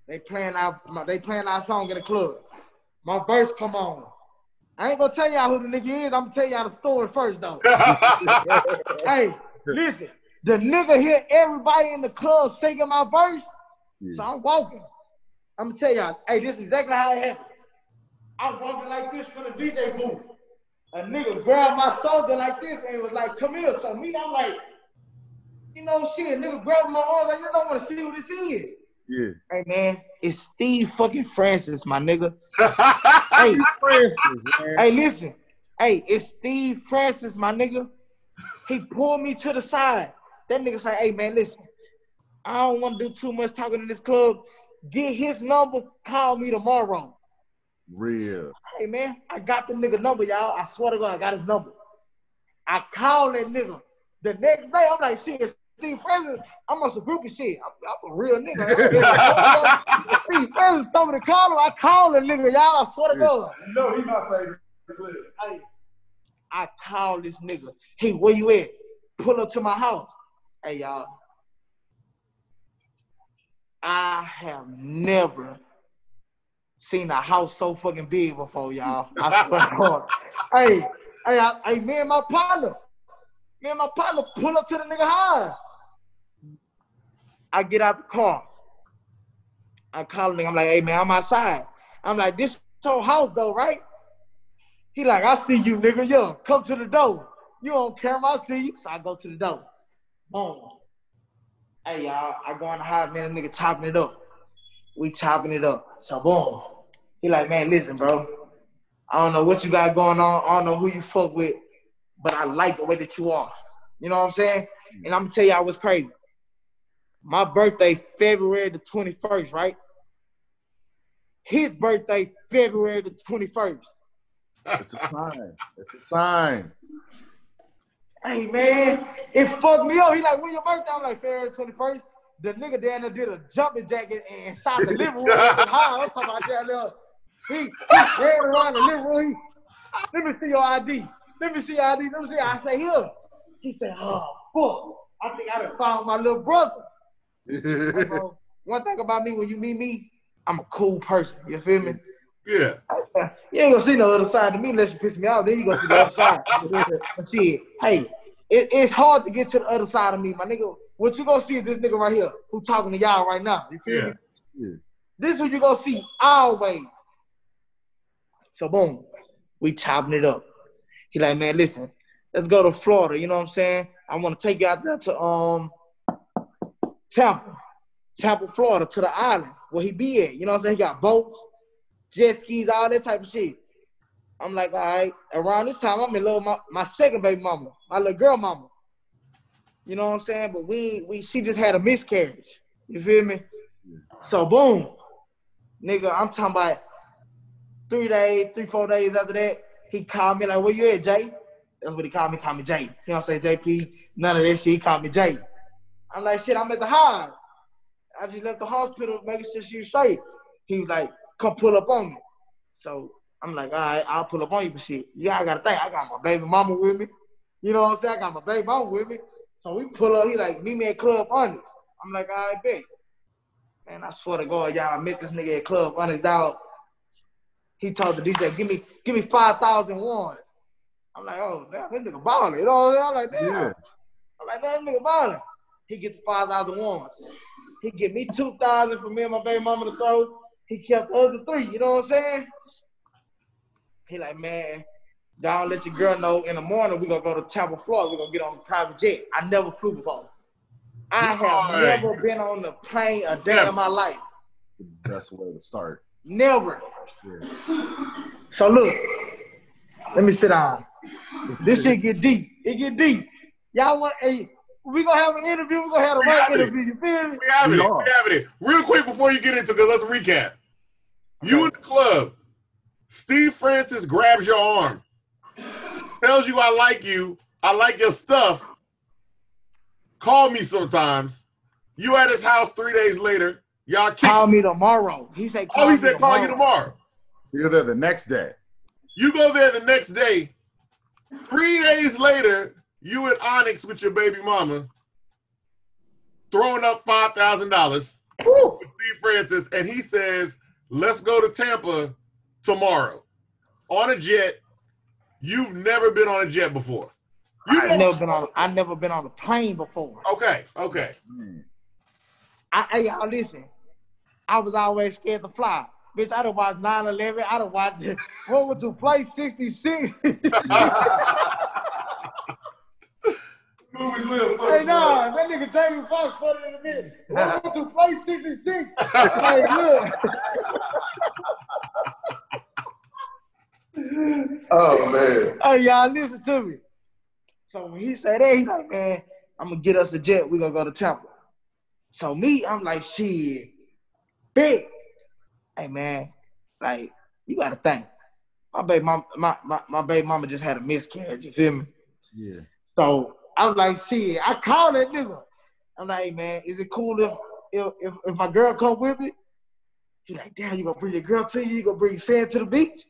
They playing our my, they playing our song in the club. My verse come on. I ain't gonna tell y'all who the nigga is. I'm gonna tell y'all the story first though. hey, listen. The nigga hear everybody in the club singing my verse, so I'm walking. I'm gonna tell y'all, hey, this is exactly how it happened. I'm walking like this for the DJ booth. A nigga grabbed my shoulder like this and was like, come here. So me, I'm like, you know, shit, A nigga grabbed my arm like, you don't want to see who this is. Yeah. Hey man, it's Steve fucking Francis, my nigga. hey, Francis, man. hey, listen. Hey, it's Steve Francis, my nigga. He pulled me to the side. That nigga say, hey man, listen. I don't want to do too much talking in this club. Get his number, call me tomorrow. Real. Hey man, I got the nigga number, y'all. I swear to God, I got his number. I called that nigga. The next day, I'm like, shit, Steve Francis, I'm on some groupie shit. I'm, I'm a real nigga. Steve Francis told me to call him. I called the nigga, y'all. I swear to God. No, he my favorite player. Hey, I called this nigga. Hey, where you at? Pull up to my house. Hey, y'all. I have never seen a house so fucking big before, y'all. I swear to God. Hey, hey, I, hey, me and my partner, me and my partner pull up to the nigga house. I get out the car. I call nigga. I'm like, hey man, I'm outside. I'm like, this your house though, right? He like, I see you, nigga. Yo, come to the door. You don't care, I see you. So I go to the door. Boom. Hey y'all, I go in the house, man. Nigga chopping it up. We chopping it up. So boom. He like, man, listen, bro. I don't know what you got going on. I don't know who you fuck with, but I like the way that you are. You know what I'm saying? And I'm gonna tell y'all what's crazy. My birthday, February the 21st, right? His birthday, February the 21st. It's a sign. It's a sign. Hey man, it fucked me up. He like, when your birthday? I'm like, February 21st. The nigga down there did a jumping jacket and inside the living room. High. I'm talking about down there. He, he ran around the living room. He, let me see your ID. Let me see your ID. Let me see. I say, here. He said, oh, fuck. I think I done found my little brother. One thing about me, when you meet me, I'm a cool person. You feel me? yeah. You ain't gonna see no other side to me unless you piss me off. Then you gonna see the other side. but shit, hey, it, it's hard to get to the other side of me, my nigga. What you gonna see is this nigga right here who talking to y'all right now. You feel Yeah. me? Yeah. This is what you gonna see always. So boom, we chopping it up. He like, man, listen, let's go to Florida. You know what I'm saying? I want to take you out there to um Tampa, Tampa, Florida, to the island where he be at. You know what I'm saying? He got boats, jet skis, all that type of shit. I'm like, all right. Around this time, I'm in love my, my second baby mama, my little girl mama. You know what I'm saying? But we we she just had a miscarriage. You feel me? So boom, nigga, I'm talking about three days, three, four days after that, he called me like, where you at, Jay? That's what he called me, called me Jay. You know what I'm saying? JP, none of that shit. He called me Jay. I'm like, shit, I'm at the house. I just left the hospital making sure she was straight. He was like, come pull up on me. So I'm like, all right, I'll pull up on you for shit. Yeah, I gotta think. I got my baby mama with me. You know what I'm saying? I got my baby mama with me. So we pull up, he like, meet me at Club Onyx. I'm like, all right, bet. Man, I swear to God, y'all, I met this nigga at Club Onyx, dog. He told the DJ, give me, give me 5,000 ones. I'm like, oh, damn, this nigga balling. You know what I'm saying? I'm like, damn. Yeah. I'm like, that nigga balling. He get paid out the ones. He give me 2,000 for me and my baby mama to throw. He kept the other three. You know what I'm saying? He like, man, y'all let your girl know in the morning we gonna go to Tampa, Florida. we gonna get on a private jet. I never flew before. I have Right. never been on the plane a day Never. in my life. The best way to start. Never. Yeah. So look, let me sit down. This shit get deep. It get deep. Y'all want hey, we gonna have an interview. We gonna have a We right have it. interview. You feel me? We having We it. are. We having it. Real quick before you get into because let's recap. You in the club. Steve Francis grabs your arm, tells you I like you, I like your stuff. Call me sometimes. You at his house three days later. Y'all kick. Call me tomorrow. He said. oh, he me said call you tomorrow. You're there the next day. You go there the next day. Three days later, you at Onyx with your baby mama, throwing up five thousand dollars with Steve Francis, and he says, "Let's go to Tampa tomorrow on a jet." You've never been on a jet before. You I never been on. I've never been on a plane before. okay? Okay. Hmm. I, hey, y'all listen. I was always scared to fly. Bitch, I done watched 9-11. I done watched what was the flight 66. Movie live. hey, nah, that nigga Jamie Foxx funny in a minute. What was the flight 66? hey, look. Oh man. Hey, y'all listen to me. So when he said that, he like, man, I'm gonna get us a jet. We gonna go to Temple. So me, I'm like, shit, big. Hey man, like you gotta think. My baby mom, my, my, my baby mama just had a miscarriage. You feel me? Yeah. So I'm like, shit. I call that nigga. I'm like, hey, man, is it cool if if if, if my girl come with me? He like, damn, you gonna bring your girl to you? You gonna bring sand to the beach?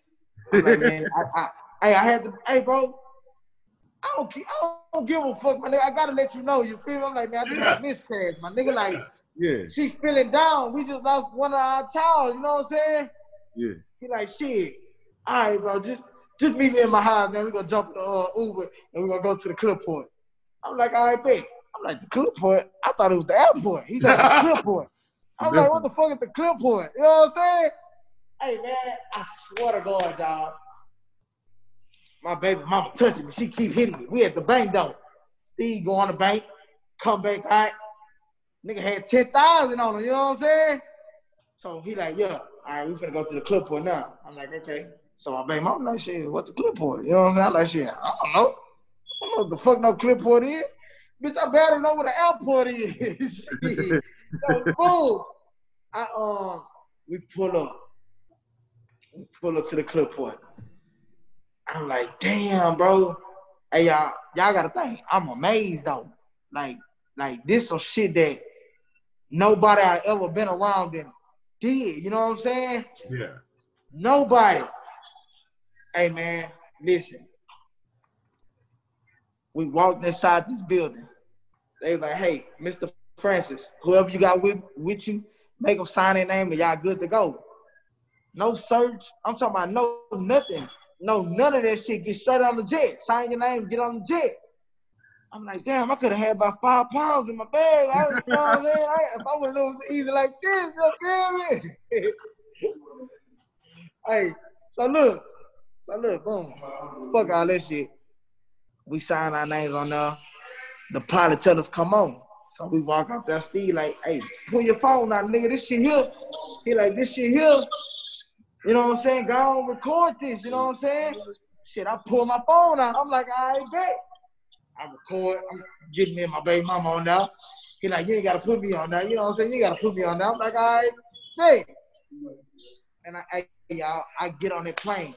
I'm like, man, I, I, hey, I had to, hey, bro. I don't, I don't give a fuck, my nigga. I gotta let you know. You feel me? I'm like, man, I just a miscarriage, my nigga. Like, Yeah. she's feeling down. We just lost one of our child. You know what I'm saying? Yeah. He like, shit. All right, bro. Just just meet me in my house, man. We gonna jump in the uh, Uber and we gonna go to the clipboard. I'm like, all right, bet. I'm like, the clipboard? I thought it was the airport. He's said the clipboard. I'm like, what the fuck is the clipboard? You know what I'm saying? Hey, man, I swear to God, y'all. My baby mama touching me. She keep hitting me. We at the bank, though. Steve go on the bank, come back out. Nigga had 10,000 on him, you know what I'm saying? So he like, yeah, all right, we finna go to the clipboard now. I'm like, okay. So my baby mama like, shit, what's the clipboard? You know what I'm saying? I'm like, shit, I don't know. I don't know what the fuck no clipboard is. Bitch, I better know what the airport is. So boom. I um we pull up. We pull up to the clipboard. I'm like, damn, bro. Hey y'all, y'all gotta think. I'm amazed though. Like, like this some shit that nobody I ever been around and did. You know what I'm saying? Yeah. Nobody. Hey man, listen. We walked inside this building. They was like, hey, Mr. Francis, whoever you got with, with you, make them sign their name and y'all good to go. No search. I'm talking about no nothing. No, none of that shit. Get straight on the jet. Sign your name, get on the jet. I'm like, damn, I could have had about five pounds in my bag. I, know what I'm? I, if I would have it easy like this, you feel me? hey, so look, so look, boom. Fuck all that shit. We sign our names on there. The pilot tell us come on. So we walk up there, Steve like, hey, pull your phone out, nigga. This shit here. He like, this shit here. You know what I'm saying? Go on, record this. You know what I'm saying? Shit, I pull my phone out. I'm like, I ain't bet. I record. I'm getting and my baby mama on now. He like, you ain't gotta put me on now. You know what I'm saying? You gotta put me on now. I'm like, all right, hey. And I, I, y'all, I get on that plane.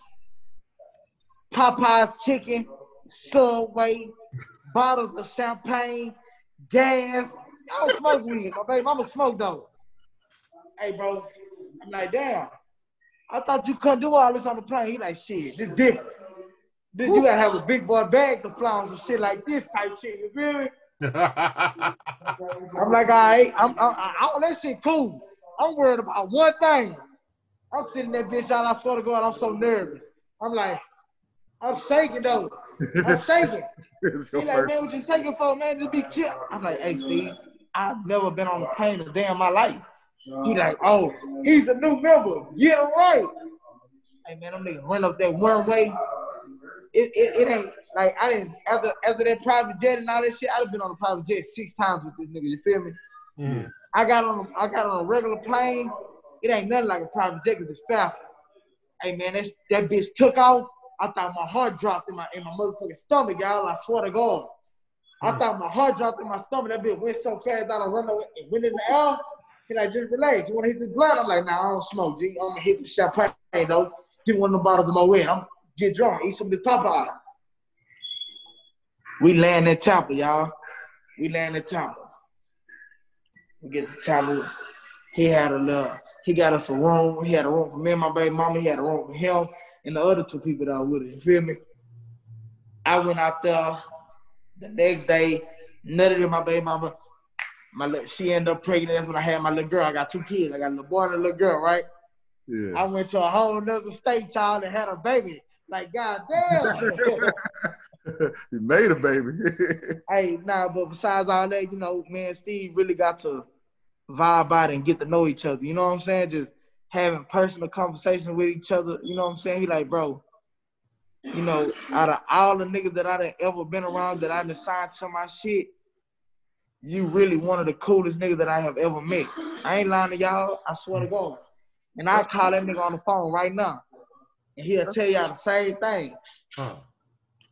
Popeye's chicken, Subway, bottles of champagne, gas. I don't smoke weed. My baby mama smoke though. Hey, bro. I'm like, damn. I thought you couldn't do all this on the plane. He like, shit, this different. You gotta have a big boy bag to fly on some shit like this type shit. You feel me? I'm like, all right, I'm, I'm, I, all that shit cool. I'm worried about one thing. I'm sitting that bitch out. I swear to God, I'm so nervous. I'm like, I'm shaking though. I'm shaking. It's He like, first- man, what you shaking for, man? Just be chill. I'm like, hey, Steve, I've never been on a plane a day in my life. He like, oh, he's a new member. Get him right. Hey, man, them niggas run up that one way. It, it, it ain't like I didn't after after that private jet and all that shit. I've been on a private jet six times with this nigga. You feel me? Mm. I got on I got on a regular plane. It ain't nothing like a private jet because it's faster. Hey man, that, that bitch took off. I thought my heart dropped in my in my motherfucking stomach, y'all. I swear to God. I hmm. thought my heart dropped in my stomach. That bitch went so fast that I run away and went in the air. He like, just relax. You want to hit this blunt? I'm like, nah, I don't smoke, G. I'm gonna hit the champagne though. Get one of the bottles of my way. I'm get drunk, eat some of this Popeye. We land in Tampa, y'all. We land in Tampa. We get to Tampa. He had a little, he got us a room. He had a room for me and my baby mama. He had a room for him and the other two people that were with him. You feel me? I went out there the next day. Of them, my baby mama, my little, she ended up pregnant. That's when I had my little girl. I got two kids. I got a little boy and a little girl, right? Yeah. I went to a whole nother state, child, and had a baby. Like, goddamn. you made a baby. hey, nah, but besides all that, you know, me and Steve really got to vibe out and get to know each other. You know what I'm saying? Just having personal conversations with each other. You know what I'm saying? He like, bro, you know, out of all the niggas that I've ever been around that I done signed to my shit, you really one of the coolest niggas that I have ever met. I ain't lying to y'all. I swear to God. And I call that nigga on the phone right now. And he'll tell y'all the same thing. Huh.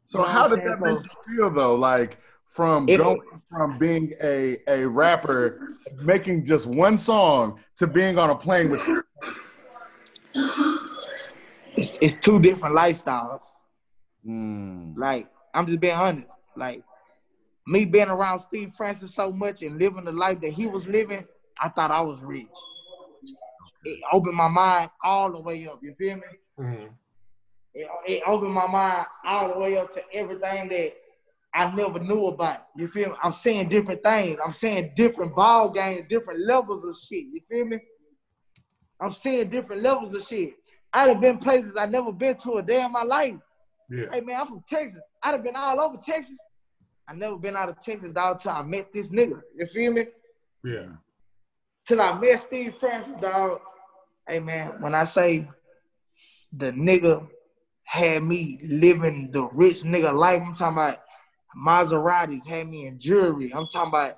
So how did that make you feel though? Like from It- going from being a a rapper, making just one song to being on a plane with It's, it's two different lifestyles. Mm. Like, I'm just being honest. Like, me being around Steve Francis so much and living the life that he was living, I thought I was rich. It opened my mind all the way up. You feel me? Mhm. It, it opened my mind all the way up to everything that I never knew about. You feel me? I'm saying different things. I'm saying different ball games, different levels of shit. You feel me? I'm seeing different levels of shit. I'd have been places I never been to a day in my life. Yeah. Hey man, I'm from Texas. I'd have been all over Texas. I never been out of Texas dog till I met this nigga. You feel me? Yeah. Till I met Steve Francis, dog. Hey man, when I say the nigga had me living the rich nigga life, I'm talking about Maseratis, had me in jewelry. I'm talking about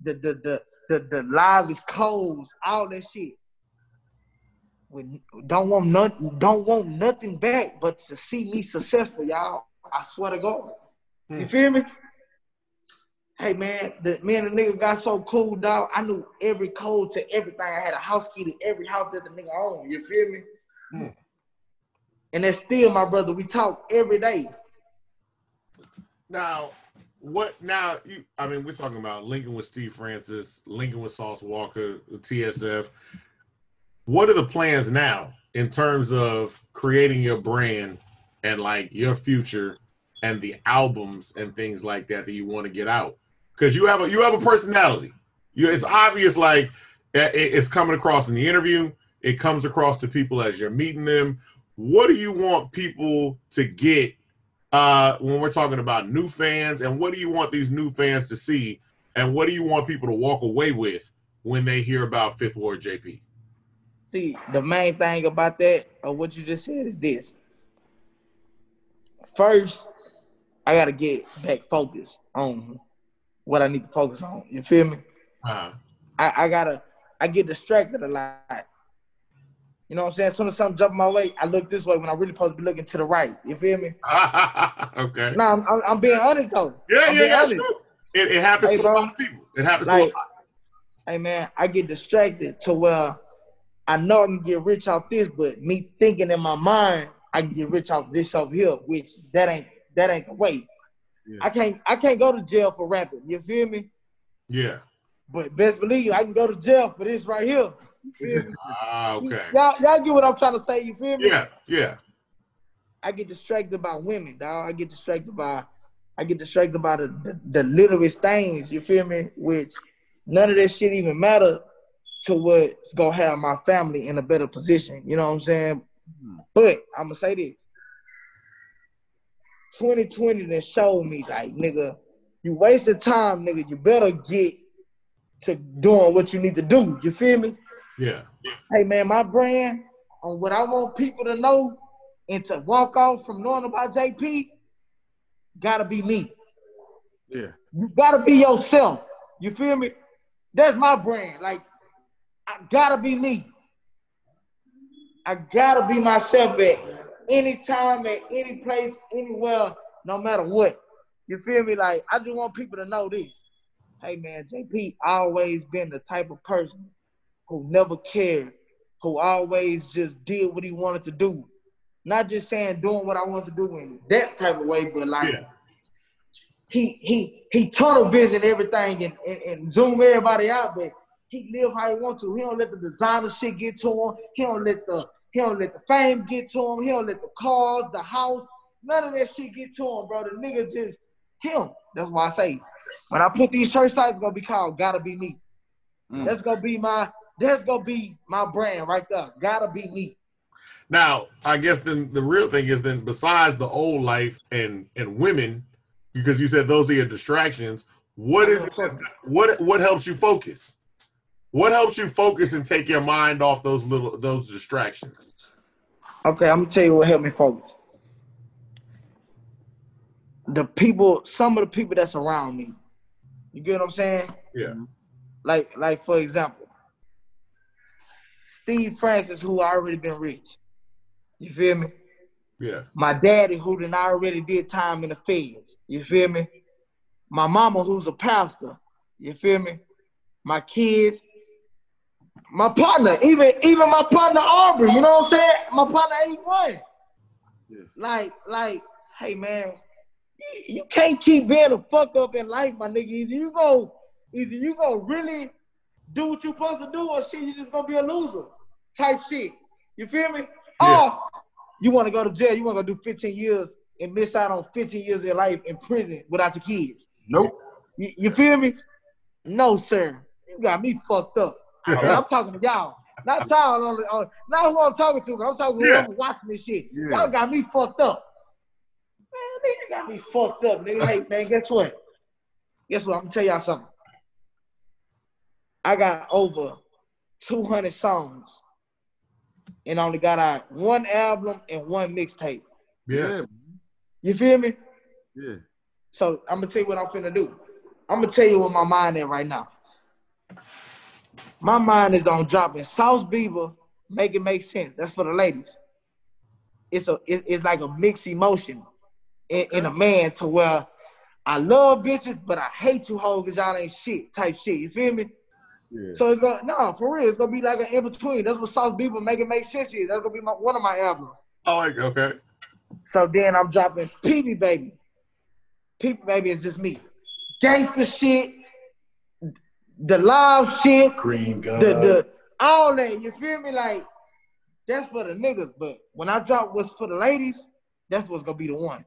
the the the the, the livest clothes, all that shit. When don't want nothing, don't want nothing back but to see me successful, y'all. I swear to God. You Hmm. feel me? Hey man, the me and the nigga got so cool, dog. I knew every code to everything. I had a house key to every house that the nigga owned. You feel me? Hmm. And that's still my brother. We talk every day. Now, what? Now, you. I mean, we're talking about Lincoln with Steve Francis, Lincoln with Sauce Walka, TSF. What are the plans now in terms of creating your brand and like your future and the albums and things like that that you want to get out? Because you have a you have a personality. You, it's obvious, like it- it's coming across in the interview. It comes across to people as you're meeting them. What do you want people to get uh, when we're talking about new fans, and what do you want these new fans to see, and what do you want people to walk away with when they hear about Fifth Ward JP? See, the main thing about that, or what you just said, is this. First, I gotta get back focused on what I need to focus on. You feel me? Uh, I, I gotta I get distracted a lot. You know what I'm saying? As soon as something jump my way, I look this way when I really supposed to be looking to the right. You feel me? okay. No, I'm, I'm, I'm being honest though. Yeah, I'm yeah, that's honest. true. It, it happens Hey, to bro. a lot of people. It happens Like, to a lot. hey man, I get distracted to where I know I can get rich off this, but me thinking in my mind I can get rich off this over here, which that ain't that ain't the way. Yeah. I can't I can't go to jail for rapping. You feel me? Yeah. But best believe I can go to jail for this right here. You feel me? Ah, okay. Y'all y'all get what I'm trying to say. You feel me? Yeah, yeah. I get distracted by women, dog. I get distracted by, I get distracted by the, the, the littlest things. You feel me? Which none of that shit even matter to what's gonna have my family in a better position. You know what I'm saying? But I'm gonna say this: 2020 that showed me, like, nigga, you wasted time, nigga. You better get to doing what you need to do. You feel me? Yeah. hey man, my brand on what I want people to know and to walk off from knowing about JP, gotta be me. Yeah. You gotta be yourself. You feel me? That's my brand. Like, I gotta be me. I gotta be myself at any time, at any place, anywhere, no matter what. You feel me? Like I just want people to know this. Hey man, JP always been the type of person who never cared, who always just did what he wanted to do. Not just saying doing what I want to do in that type of way, but like yeah. he he he tunnel vision everything and, and, and zoom everybody out, but he live how he want to. He don't let the designer shit get to him. He don't let the he don't let the fame get to him. He don't let the cars, the house, none of that shit get to him, bro. The nigga just him. That's why I say when I put these shirt sites, it's gonna be called "Gotta Be Me." Mm. That's gonna be my that's gonna be my brand right there. Gotta be me. Now, I guess then the real thing is then besides the old life and and women, because you said those are your distractions. What is what what helps you focus? What helps you focus and take your mind off those little those distractions? Okay, I'm gonna tell you what helped me focus. The people, some of the people that's around me. You get what I'm saying? Yeah. Like, like for example, Steve Francis, who already been rich. You feel me? Yeah. My daddy, who done already did time in the feds. You feel me? My mama, who's a pastor. You feel me? My kids. My partner, even even my partner Aubrey, you know what I'm saying? My partner ain't one. Yeah. Like, like, hey man, you, you can't keep being a fuck up in life, my nigga. Either you go, either you go really do what you're supposed to do, or shit, you're just gonna be a loser type shit. You feel me? Yeah. Or you want to go to jail, you want to go do 15 years and miss out on 15 years of your life in prison without your kids. Nope. You, you feel me? No, sir. You got me fucked up. I, am talking to y'all. Not y'all on, not who I'm talking to, I'm talking to yeah. whoever watching this shit. Yeah. Y'all got me fucked up. Man, nigga got me fucked up, nigga. Hey, man, guess what? Guess what? I'm gonna tell y'all something. I got over 200 songs and only got out one album and one mixtape. Yeah. You feel me? Yeah. So I'm gonna tell you what I'm finna do. I'm gonna tell you what my mind is right now. My mind is on dropping Sauce Bieber, make it make sense. That's for the ladies. It's a it, it's like a mixed emotion in, in, a man to where I love bitches, but I hate you hoes because y'all ain't shit type shit. You feel me? So it's gonna no for real. It's gonna be like an in between. That's what Sauce Bieber make it make sense is. That's gonna be my, one of my albums. Oh, like okay. So then I'm dropping PB Baby. PB Baby is just me. Gangster shit, the live shit, green gun, the, the all that. You feel me? Like that's for the niggas. But when I drop what's for the ladies, that's what's gonna be the one.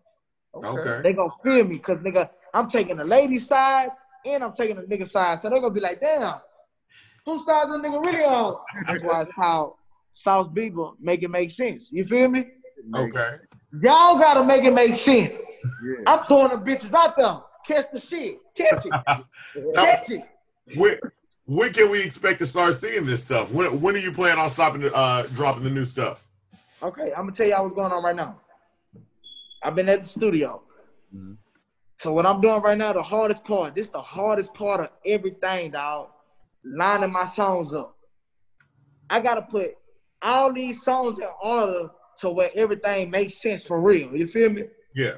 Okay. okay. They gonna feel me because nigga, I'm taking the ladies' side and I'm taking the nigga side. So they're gonna be like, damn, whose side the nigga really on? That's why it's called Sauce Bieber. Make it make sense. You feel me? Okay. Y'all gotta make it make sense. Yeah. I'm throwing the bitches out there. Catch the shit. Catch it. Catch it. When, when can we expect to start seeing this stuff? When when are you planning on stopping uh dropping the new stuff? Okay, I'm gonna tell y'all what's going on right now. I've been at the studio. Mm-hmm. So what I'm doing right now, the hardest part, this is the hardest part of everything, dog lining my songs up. I gotta put all these songs in order to where everything makes sense for real. You feel me? Yeah.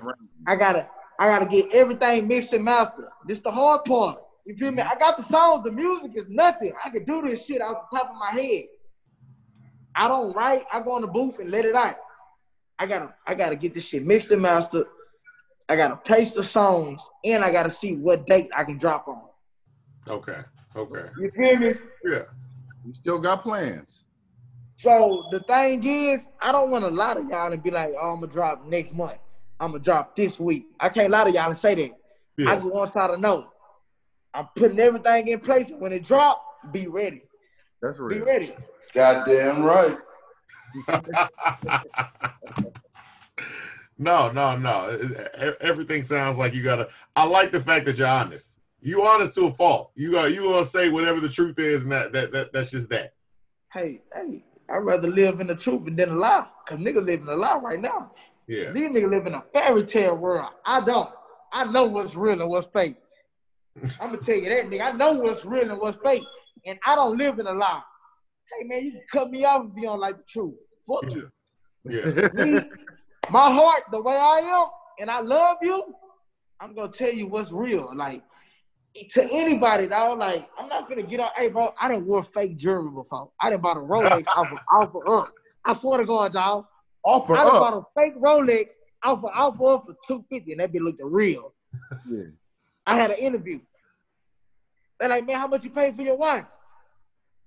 I gotta I gotta get everything mixed and mastered. This the hard part. You feel me? I got the songs, the music is nothing. I can do this shit off the top of my head. I don't write, I go in the booth and let it out. I gotta I gotta get this shit mixed and mastered. I gotta place the songs and I gotta see what date I can drop on. Okay. Okay. You feel me? Yeah. You still got plans. So the thing is, I don't want to lie to y'all and be like, oh, I'm gonna drop next month. I'm gonna drop this week. I can't lie to y'all and say that. Yeah. I just want y'all to know. I'm putting everything in place. When it drop, be ready. That's real. Be ready. Goddamn right. no, no, no. Everything sounds like you gotta. I like the fact that you're honest you honest to a fault. You got you gonna say whatever the truth is, and that, that that that's just that. Hey, hey, I'd rather live in the truth than a lie, cause niggas live in a lie right now. Yeah. These niggas live in a fairy tale world. I don't. I know what's real and what's fake. I'm gonna tell you that, nigga. I know what's real and what's fake, and I don't live in a lie. Hey man, you can cut me off and be on like the truth. Fuck yeah. you. Yeah. Me, my heart, the way I am, and I love you. I'm gonna tell you what's real. Like to anybody, dog. Like I'm not gonna get out. Hey, bro, I didn't wear fake jewelry before. I didn't buy a Rolex off of OfferUp. I swear to God, dog. OfferUp I done up. bought a fake Rolex off of OfferUp for two fifty, and that be looking real. Yeah. I had an interview. They're like, man, how much you pay for your watch?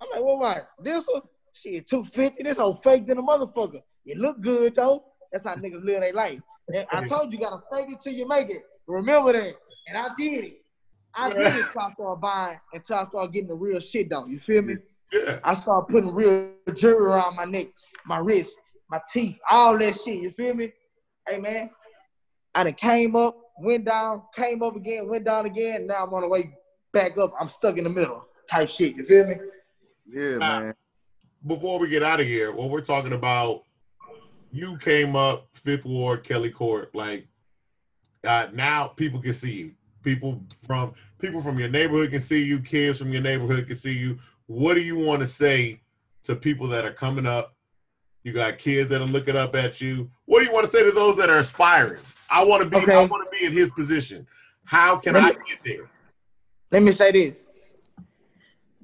I'm like, what watch? This one? Shit, 250. This whole fake than a motherfucker. It look good though. That's how niggas live their life. And I told you, you gotta fake it till you make it. Remember that. And I did it. I did it until I started buying, until I started getting the real shit though. You feel me? Yeah. I started putting real jewelry around my neck, my wrist, my teeth, all that shit. You feel me? Hey man, I done came up, went down, came up again, went down again. Now I'm on the way back up. I'm stuck in the middle type shit. You feel me? Yeah, Nah. man. Before we get out of here, what we're talking about, you came up Fifth Ward, Kelly Court. Like uh, now, people can see you. People from people from your neighborhood can see you. Kids from your neighborhood can see you. What do you want to say to people that are coming up? You got kids that are looking up at you. What do you want to say to those that are aspiring? I want to be. I want to be in his position. How can Let I me- get there? Let me say this.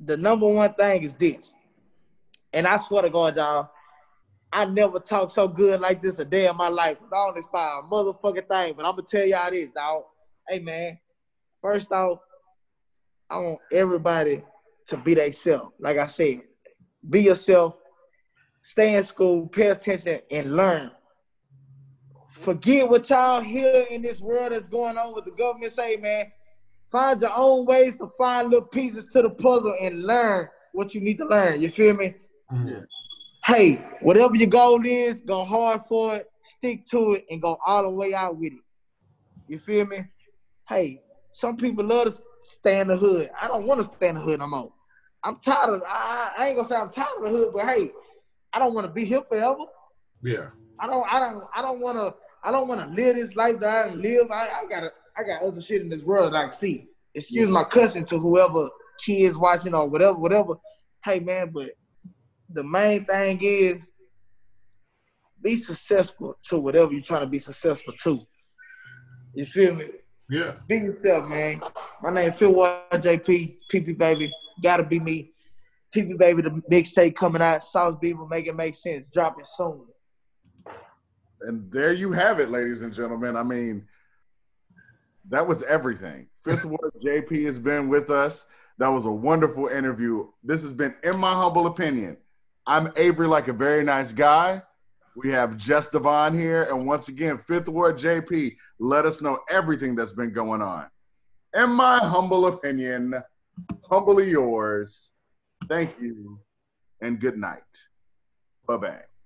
The number one thing is this. And I swear to God, y'all, I never talked so good like this a day in my life. I don't inspire a motherfucking thing, but I'm gonna tell y'all this, dog. Hey man, first off, I want everybody to be themselves. Like I said, be yourself, stay in school, pay attention, and learn. Forget what y'all hear in this world that's going on with the government say, man. Find your own ways to find little pieces to the puzzle and learn what you need to learn. You feel me? Hey, whatever your goal is, go hard for it, stick to it, and go all the way out with it. You feel me? Hey, some people love to stay in the hood. I don't want to stay in the hood no more. I'm tired of. I, I ain't gonna say I'm tired of the hood, but hey, I don't want to be here forever. Yeah. I don't. I don't. I don't want to. I don't want to live this life that I live. I, I got. I got other shit in this world that I can see. Excuse my cussing to whoever kids watching or whatever, whatever. Hey man, but the main thing is be successful to whatever you're trying to be successful to. You feel me? Yeah. Be yourself, man. My name Fifth Ward JP, PP Baby. Gotta be me. PP Baby, the mixtape coming out. Sauce Bieber, make it make sense. Dropping soon. And there you have it, ladies and gentlemen. I mean, that was everything. Fifth Ward JP has been with us. That was a wonderful interview. This has been, in my humble opinion, I'm Avery, like a very nice guy. We have Jess Devon here. And once again, Fifth Ward JP, let us know everything that's been going on. In my humble opinion, humbly yours. Thank you and good night. Bye bye.